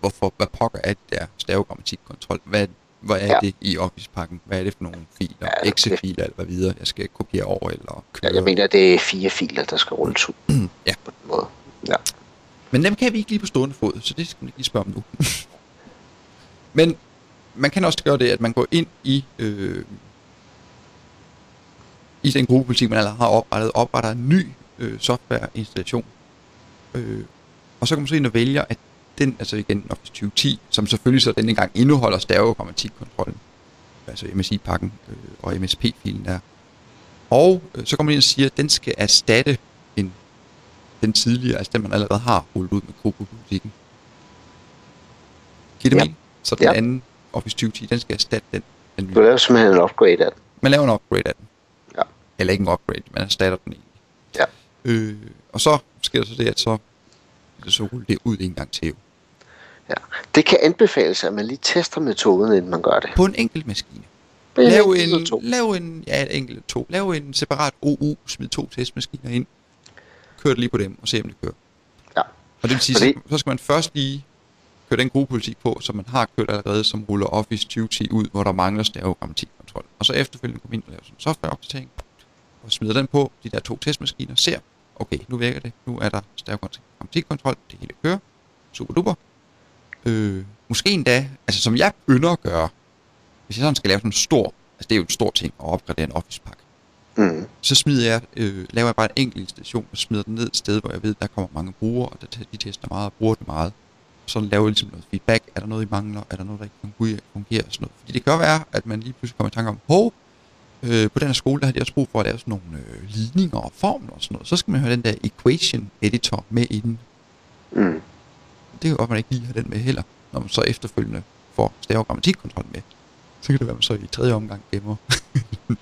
hvorfor, hvad pokker er det der stavegrammatikkontrol? Hvad, hvad er Ja. det i Office-pakken? Hvad er det for nogle filer? Ja, Ja, Exe-filer eller hvad videre, jeg skal kopiere over eller køre? Jeg, jeg mener, det er fire filer, der skal rulles ud Ja. på den måde. Ja. Men dem kan vi ikke lige på stående fod, så det skal ikke lige spørge om nu. Men man kan også gøre det, at man går ind i, øh, i den gruppepolitik, man allerede har oprettet, opretter en ny øh, softwareinstallation. Øh, og så kan man så ind og vælge, at den, altså igen Office 2010, som selvfølgelig så denne gang indeholder stavegrammatikkontrollen, altså MSI-pakken øh, og MSP-filen der. Og øh, så kommer man ind og siger, at den skal erstatte en den tidligere, altså den man allerede har rullet ud med gruppepolitikken. Giver det Ja. mening? Så den Ja. anden Office 2010, den skal erstatte den. den. Du laver simpelthen en upgrade af den. Man laver en upgrade af den. Ja. Eller ikke en upgrade, man erstatter den egentlig. Ja. Øh, og så sker der så det, at så, så ruller det ud en gang til. Ja. Det kan anbefales, at man lige tester metoden, inden man gør det. På en enkelt maskine. Er Lav en, to. lav en, ja, et enkelt to. Lav en separat OU, smid to testmaskiner ind. Kør det lige på dem, og se om det kører. Ja. Og det vil sige, Fordi- så, så skal man først lige køre den gruppepolitik på, som man har kørt allerede, som ruller Office 2010 ud, hvor der mangler stavegrammatikkontrol. Og så efterfølgende komme ind og lave sådan en softwareopdatering, og smider den på de der to testmaskiner, ser, okay, nu virker det, nu er der stavegrammatikkontrol, det hele kører, super duper. Øh, måske endda, altså som jeg ynder at gøre, hvis jeg sådan skal lave sådan en stor, altså det er jo en stor ting at opgradere en Office-pakke, Mm. så smider jeg, øh, laver jeg bare en enkelt installation og smider den ned et sted, hvor jeg ved, der kommer mange brugere, og der, de tester meget og bruger det meget. Så laver jeg ligesom noget feedback. Er der noget, I mangler? Er der noget, der ikke fungerer? og sådan noget. Fordi det kan være, at man lige pludselig kommer i tanke om, hov, øh, på den her skole, der har de også brug for at lave sådan nogle øh, ligninger og formler og sådan noget. Så skal man have den der equation editor med inden. Mm. Det kan godt, man ikke lige har den med heller, når man så efterfølgende får stave- og grammatikkontrol med. Så kan det være, at man så i tredje omgang gemmer.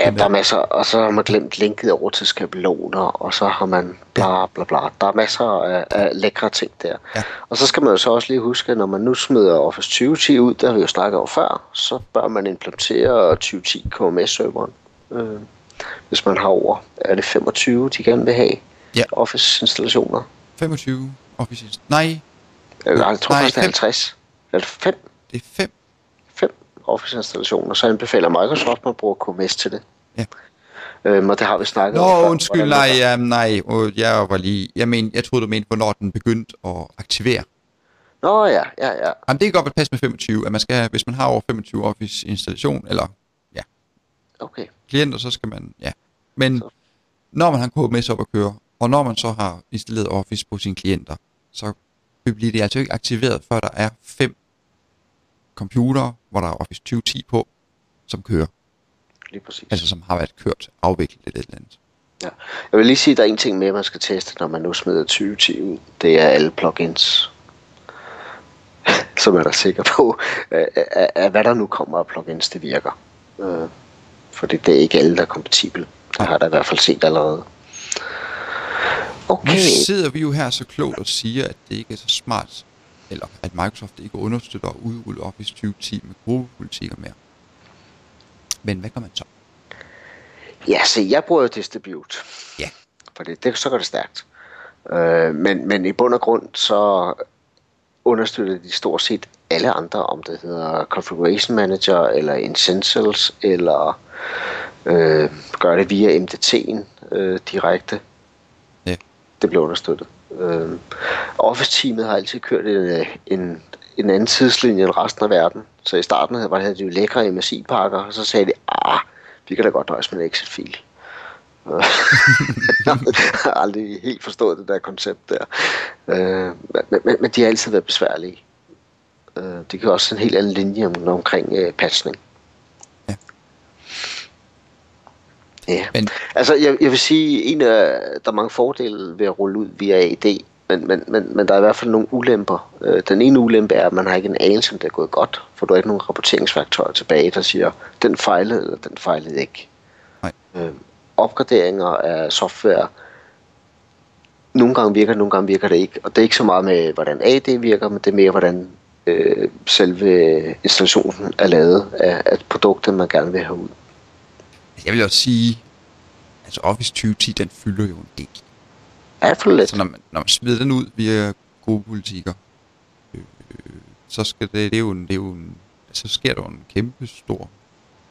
Ja, der er masser, og så har man glemt linket over til skabeloner, og så har man bla bla bla. Der er masser af, af lækre ting der. Ja. Og så skal man jo så også lige huske, at når man nu smider Office 2010 ud, der har vi jo snakket over før, så bør man implementere 2010 KMS-serveren. Øh, hvis man har over, er det 25, de gerne vil have Ja. Office-installationer? 25 Office. Nej, jeg tror Nej, det er fem. 50. Eller 5, det er 5. 5 Office-installationer. Så anbefaler Microsoft, at man bruger KMS til det. Ja. Øhm, og det har vi snakket Nå, om før, undskyld, man nej, ja, nej, jeg var lige, jeg men, jeg troede, du mente, hvornår den begyndte at aktivere. Nå ja, ja, ja. Jamen, det kan godt være passe med 25, at man skal, hvis man har over 25 Office installation, eller Okay. klienter, så skal man, ja. Men Så. når man har KMS op at køre, og når man så har installeret Office på sine klienter, så bliver det altså ikke aktiveret, før der er fem computere, hvor der er Office 2010 på, som kører. Lige præcis. Altså som har været kørt, afviklet et eller andet. Ja. Jeg vil lige sige, at der er en ting mere, man skal teste, når man nu smider 2010 ud. Det er alle plugins. Man er sikker på, at, at, at hvad der nu kommer af plugins, det virker. Øh, fordi det er ikke alle, der er kompatible. Det har da i hvert fald set allerede. Nu Okay. sidder vi jo her så klogt og siger, at det ikke er så smart, eller at Microsoft ikke understøtter at udrulle Office 2010 med gruppepolitikker mere. Men hvad gør man så? Ja, se, jeg bruger jo Distribute. Ja. Fordi det, så går det stærkt. Øh, men, men i bund og grund, så understøtter de stort set alle andre, om det hedder Configuration Manager, eller Essentials, eller øh, gør det via MDT'en øh, direkte. Det blev understøttet. Øh, Office-teamet har altid kørt en, øh, en, en anden tidslinje end resten af verden. Så i starten havde, var det, havde de jo lækre MSI-pakker, og så sagde de, ah, vi kan da godt nøjes med en Excel-fil. jeg har aldrig helt forstået det der koncept der. Øh, men, men, men de har altid været besværlige. Øh, det kan også en helt anden linje om, omkring øh, patchning. Ja. Ja. Men Altså, jeg, jeg vil sige, en af, der er mange fordele ved at rulle ud via AD, men, men, men, men der er i hvert fald nogle ulemper. Øh, den ene ulempe er, at man har ikke en anelse, om det er gået godt, for du har ikke nogen rapporteringsværktøjer tilbage, der siger, den fejlede, eller den fejlede ikke. Nej. Øh, opgraderinger af software, nogle gange virker nogle gange virker det ikke. Og det er ikke så meget med, hvordan AD virker, men det er mere, hvordan øh, selve installationen er lavet af, af produktet, man gerne vil have ud. jeg vil også sige, altså Office 2010, den fylder jo en del. Er for lidt. Så når man, når man smider den ud via gode politikker, øh, så skal det, det er jo en, det er jo en, så sker der jo en kæmpe stor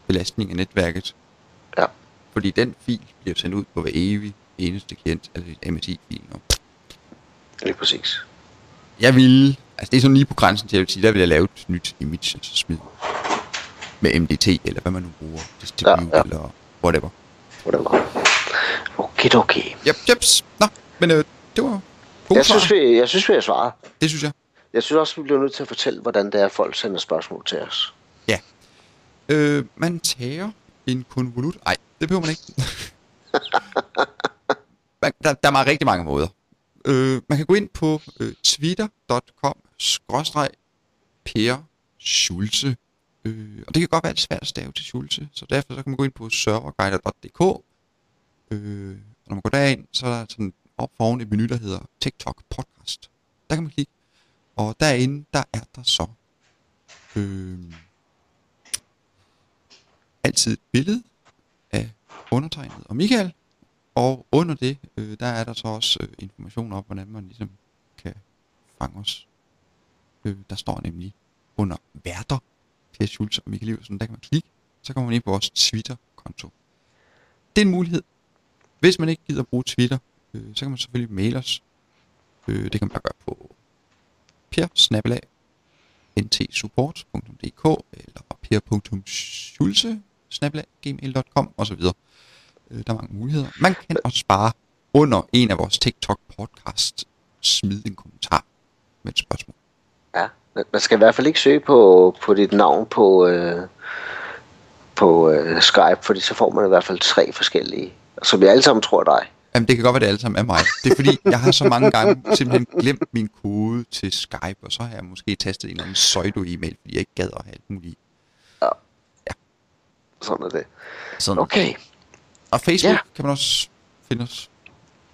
belastning af netværket. Ja. Fordi den fil bliver sendt ud på hver evig eneste klient, altså et MSI-fil. Lige præcis. jeg vil, altså det er sådan lige på grænsen til, at jeg vil sige, der vil jeg lave et nyt image, altså smid med MDT, eller hvad man nu bruger, distribute, Ja, ja. eller whatever. Whatever. Okay, okay. Yep, jeps. Nå, men øh, det var gode Jeg svar. synes, vi, jeg synes, vi har svaret. Det synes jeg. Jeg synes også, vi bliver nødt til at fortælle, hvordan det er, at folk sender spørgsmål til os. Ja. Øh, man tager en konvolut. Nej, det behøver man ikke. man, der, der er meget rigtig mange måder. Øh, man kan gå ind på øh, twitter.com skråstreg Per Schulze. Øh, og det kan godt være lidt svært at stave til Schulze, så derfor så kan man gå ind på serverguider.dk. Øh, og når man går derind, så er der sådan op foran et menu, der hedder TikTok Podcast. Der kan man klikke. Og derinde, der er der så øh, altid et billede af undertegnet og Michael. Og under det, øh, der er der så også øh, information om, hvordan man ligesom kan fange os. Øh, der står nemlig under værter, Claes Schultz og Michael Iversen, der kan man klikke, så kommer man ind på vores Twitter-konto. Det er en mulighed. Hvis man ikke gider at bruge Twitter, øh, så kan man selvfølgelig mail os. Øh, det kan man bare gøre på per ntsupport.dk eller per.schulze gmail.com osv. Øh, Der er mange muligheder. Man kan også bare under en af vores TikTok podcast smide en kommentar med et spørgsmål. Ja. Man skal i hvert fald ikke søge på, på dit navn på, øh, på øh, Skype, fordi så får man i hvert fald tre forskellige, som vi alle sammen tror er dig. Jamen, det kan godt være, det alle sammen er mig. Det er fordi, jeg har så mange gange simpelthen glemt min kode til Skype, og så har jeg måske tastet en eller anden pseudo-e-mail, fordi jeg ikke gad at have alt muligt. Sådan er det. Sådan. Okay. Og Facebook Ja. kan man også finde os.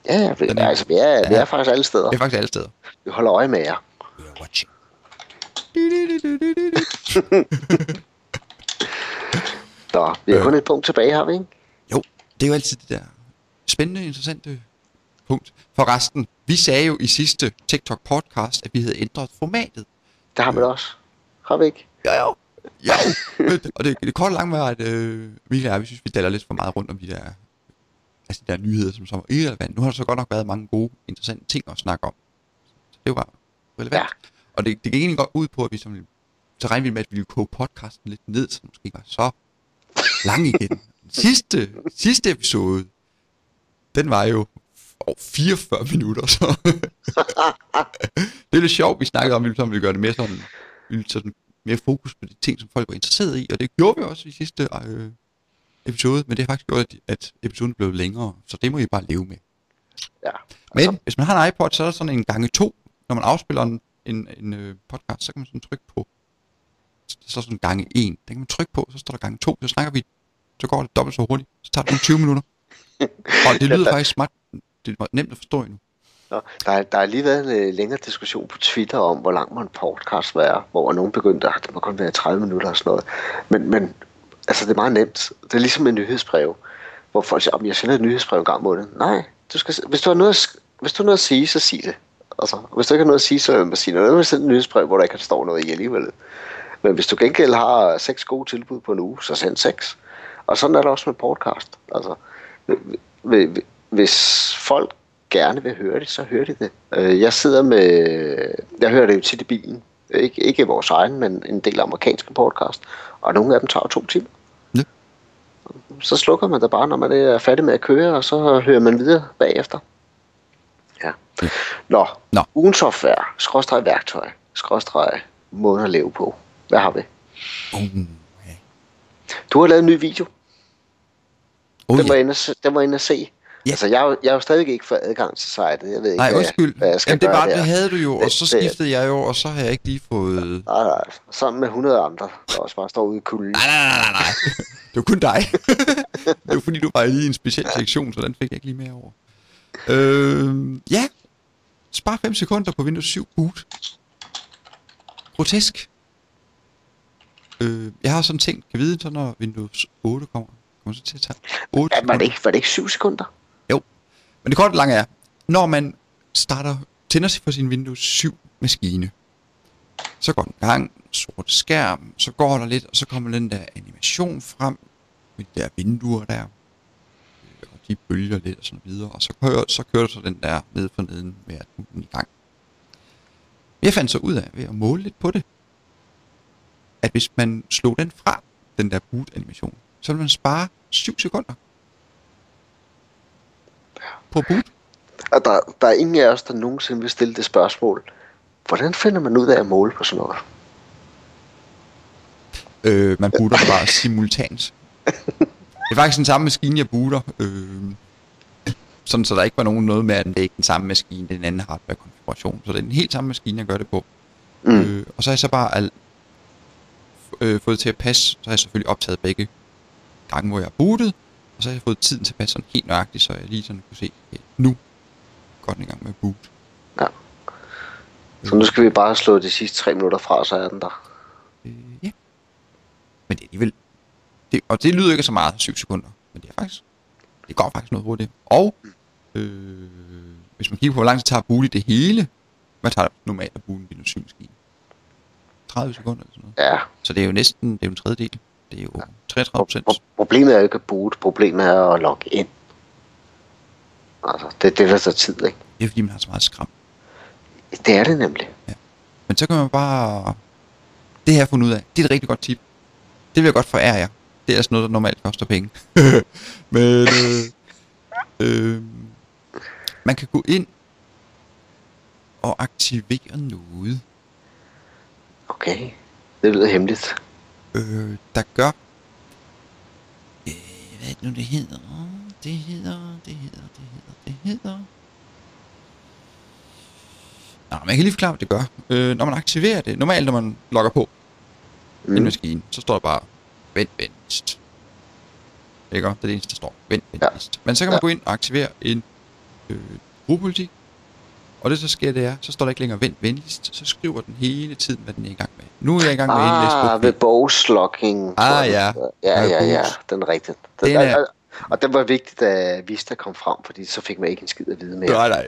Ja, ja, vi, altså, vi er, vi Ja. er faktisk alle steder. Det er faktisk alle steder. Vi holder øje med jer. Nå, vi har Øh. kun et punkt tilbage, har vi ikke? Jo, det er jo altid det der spændende, interessante punkt. For resten, vi sagde jo i sidste TikTok podcast, at vi havde ændret formatet. Det har vi da også. Har vi ikke? Jo. Ja, jo. og det, det korte lange var, at øh, og jeg, vi synes, vi daller lidt for meget rundt om de der, altså de der nyheder, som så var irrelevant. Nu har der så godt nok været mange gode, interessante ting at snakke om. Så det var relevant. Ja. Og det, det gik egentlig godt ud på, at vi som, så regnede vi med, at vi ville koge podcasten lidt ned, så den måske ikke var så lang igen. Den sidste, sidste episode, den var jo over 44 minutter, så det er lidt sjovt, vi snakkede om, at vi ligesom ville gøre det mere sådan, vi ville sådan mere fokus på de ting, som folk var interesseret i, og det gjorde vi også i sidste øh, episode, men det har faktisk gjort, at, at episoden blev længere, så det må I bare leve med. Ja. Men Altså, hvis man har en iPod, så er der sådan en gange to, når man afspiller en, en, en øh, podcast, så kan man sådan trykke på, så så er sådan gange en, den kan man trykke på, så står der gange to, så snakker vi, så går det dobbelt så hurtigt, så tager det kun 20 minutter. Og det lyder faktisk smart, det er nemt at forstå endnu. Nå, der, er- der har lige været en øh, længere diskussion på Twitter om, hvor lang må en podcast være, hvor nogen begyndte, at det må kun være 30 minutter og sådan noget. Men, men altså, det er meget nemt. Det er ligesom en nyhedsbrev, hvor folk siger, om jeg sender et nyhedsbrev en gang om måneden. Nej, du skal, hvis, du har noget, hvis du har noget at sige, så sig det. Altså, hvis du ikke har noget at sige, så må sige noget. Nu sende et nyhedsbrev, hvor der ikke står noget i alligevel. Men hvis du gengæld har seks gode tilbud på en uge, så send seks. Og sådan er det også med podcast. Altså, hv- hv- hvis folk gerne vil høre det, så hører de det. Øh, Jeg sidder med, jeg hører det jo tit i bilen. Ikke, ikke vores egen, men en del amerikanske podcast. Og nogle af dem tager to timer. Ja. så slukker man det bare, når man er færdig med at køre, og så hører man videre bagefter. Ja. Nå, Nå. ugen software, skråstreg værktøj, skråstreg måde at leve på. Hvad har vi? Oh, ja. Du har lavet en ny video. Oh, Den var ja. inde at se. Den var inde at se. Ja. Altså, jeg, jeg har jo stadig ikke fået adgang til sitet. Jeg ved ikke, Nej, hvad, undskyld. hvad jeg skal Jamen, det var det havde du jo, og Det- så det- skiftede jeg jo, og så har jeg ikke lige fået... Nej, nej, sammen med 100 andre, der også bare står ude i kulden. Nej, nej, nej, nej, nej. Det var kun dig. det var fordi, du var lige i en speciel sektion, så den fik jeg ikke lige med over. Øh, ja. Spar 5 sekunder på Windows 7 boot. Grotesk. Øh, jeg har sådan tænkt, kan vide, så når Windows 8 kommer, kommer så til at tage 8 Ja, var, det ikke, var det ikke 7 sekunder? Men det korte lange er, når man starter, tænder sig for sin Windows 7 maskine, så går den gang, sort skærm, så går der lidt, og så kommer den der animation frem, med de der vinduer der, de bølger lidt og sådan videre, og så kører, så kører der så den der ned for neden med at den i gang. Jeg fandt så ud af, ved at måle lidt på det, at hvis man slog den fra, den der boot-animation, så vil man spare 7 sekunder på boot. Og der, der er ingen af os, der nogensinde vil stille det spørgsmål. Hvordan finder man ud af at måle på sådan noget? Øh, man booter bare simultant. Det er faktisk den samme maskine, jeg booter. Øh, sådan, så der ikke var nogen noget med, at det er ikke den samme maskine, det er en anden hardware-konfiguration. Så det er den helt samme maskine, jeg gør det på. Mm. Øh, og så har jeg så bare al, øh, fået til at passe, så har jeg selvfølgelig optaget begge gange, hvor jeg har bootet, og så har jeg fået tiden til at passe sådan helt nøjagtigt, så jeg lige sådan kunne se, okay, nu går den i gang med at boot. Ja. Så nu skal vi bare slå de sidste tre minutter fra, så er den der. Øh, ja. Men det er alligevel... Det, og det lyder ikke så meget, 7 sekunder. Men det er faktisk... Det går faktisk noget hurtigt. Og... Øh, hvis man kigger på, hvor lang tid tager at boot i det hele... Hvad tager det normalt at boot en Windows 7 maskine? 30 sekunder eller sådan noget. Ja. Så det er jo næsten... Det er jo en tredjedel. Det er jo 33 procent. Pro- problemet er jo ikke at boot. Problemet er at logge ind. Altså, det er det, der tager tid, ikke? Det er fordi, man har så meget skram. Det er det nemlig. Men så kan man bare... Det jeg fundet ud af. Det er et rigtig godt tip. Det vil jeg godt forære jer. Det er altså noget, der normalt koster penge. Men øh, øh, man kan gå ind og aktivere noget, Okay. Det lyder hemmeligt. øh, der gør... Øh, hvad er det nu, det hedder? Det hedder, det hedder, det hedder, det hedder... Nå, man kan lige forklare, hvad det gør. Øh, når man aktiverer det, normalt når man logger på, mm. en maskine, så står der bare, vent venligst. Ikke? Det er det eneste, der står. Vent Ja. venligst. Men så kan man Ja. gå ind og aktivere en øh, gruppepolitik. Og det, der sker, det er, så står der ikke længere vent venligst. Så skriver den hele tiden, hvad den er i gang med. Nu er jeg i gang med at indlæse Ah, bog ved bogslogging. Ah, ja. Ja, ja, ja. bogs. Den er rigtig. Den, Den er- og, den var vigtig, da Vista kom frem, fordi så fik man ikke en skid at vide mere. Nej, nej.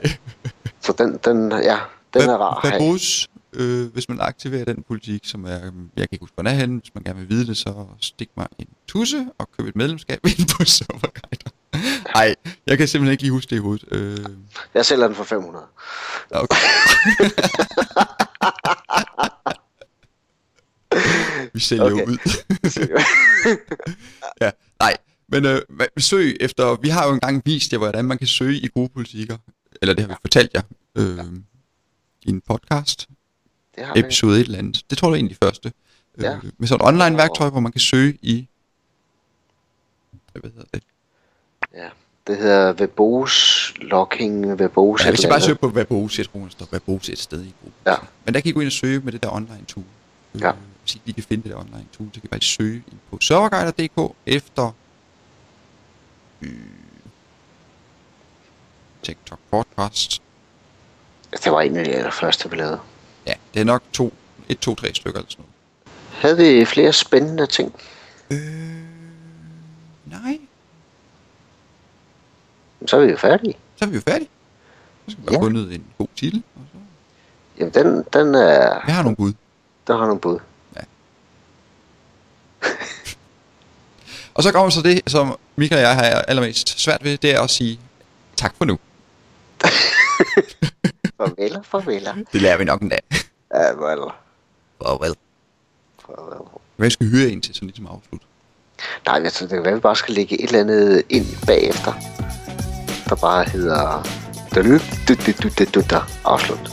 Så den, den, ja, den er rar. Babos, øh, hvis man aktiverer den politik, som er, jeg kan ikke huske, hvor er henne, hvis man gerne vil vide det, så stik mig en tusse og køb et medlemskab ind på Serverguider. Nej, jeg kan simpelthen ikke lige huske det i hovedet. Øh, Jeg sælger den for 500. okay. Vi sælger okay. Okay. ud. ja, nej. Men øh, søg efter, vi har jo engang vist jer, hvordan man kan søge i gode politikker. Eller det har vi fortalt jer øh, i en podcast. Det har episode et eller andet. Det tror jeg egentlig første. Ja. Øh, med sådan et online værktøj, hvor man kan søge i... Hvad hedder det? Ja. Det hedder Vebos logging, Vebos Ja, hvis I bare søger på Verbose, jeg tror, der står Verbose et sted i gruppen. Ja. Men der kan I gå ind og søge med det der online tool. Øh, Ja. Hvis I ikke lige kan finde det der online tool, så kan I bare søge ind på serverguider.dk efter øh, TikTok podcast. Det var en af de allerførste, vi lavede. Ja, det er nok to, et, to, tre stykker eller sådan Havde vi flere spændende ting? noget. Øh, nej, Så er vi jo færdige. så er vi jo færdige. Så skal vi bare Ja. fundet en god titel. Og så... Jamen, den, den er... Jeg har nogle bud. Der har nogle bud. Og så kommer så det, som Michael og jeg har allermest svært ved, det er at sige tak for nu. Farveler, farveler. Det lærer vi nok en dag. Ja, vel. Farvel. Farvel. Hvad skal vi høre en til sådan ligesom afslut? Nej, altså, det kan være, at vi bare skal lægge et eller andet ind bagefter, der bare hedder... Afslut.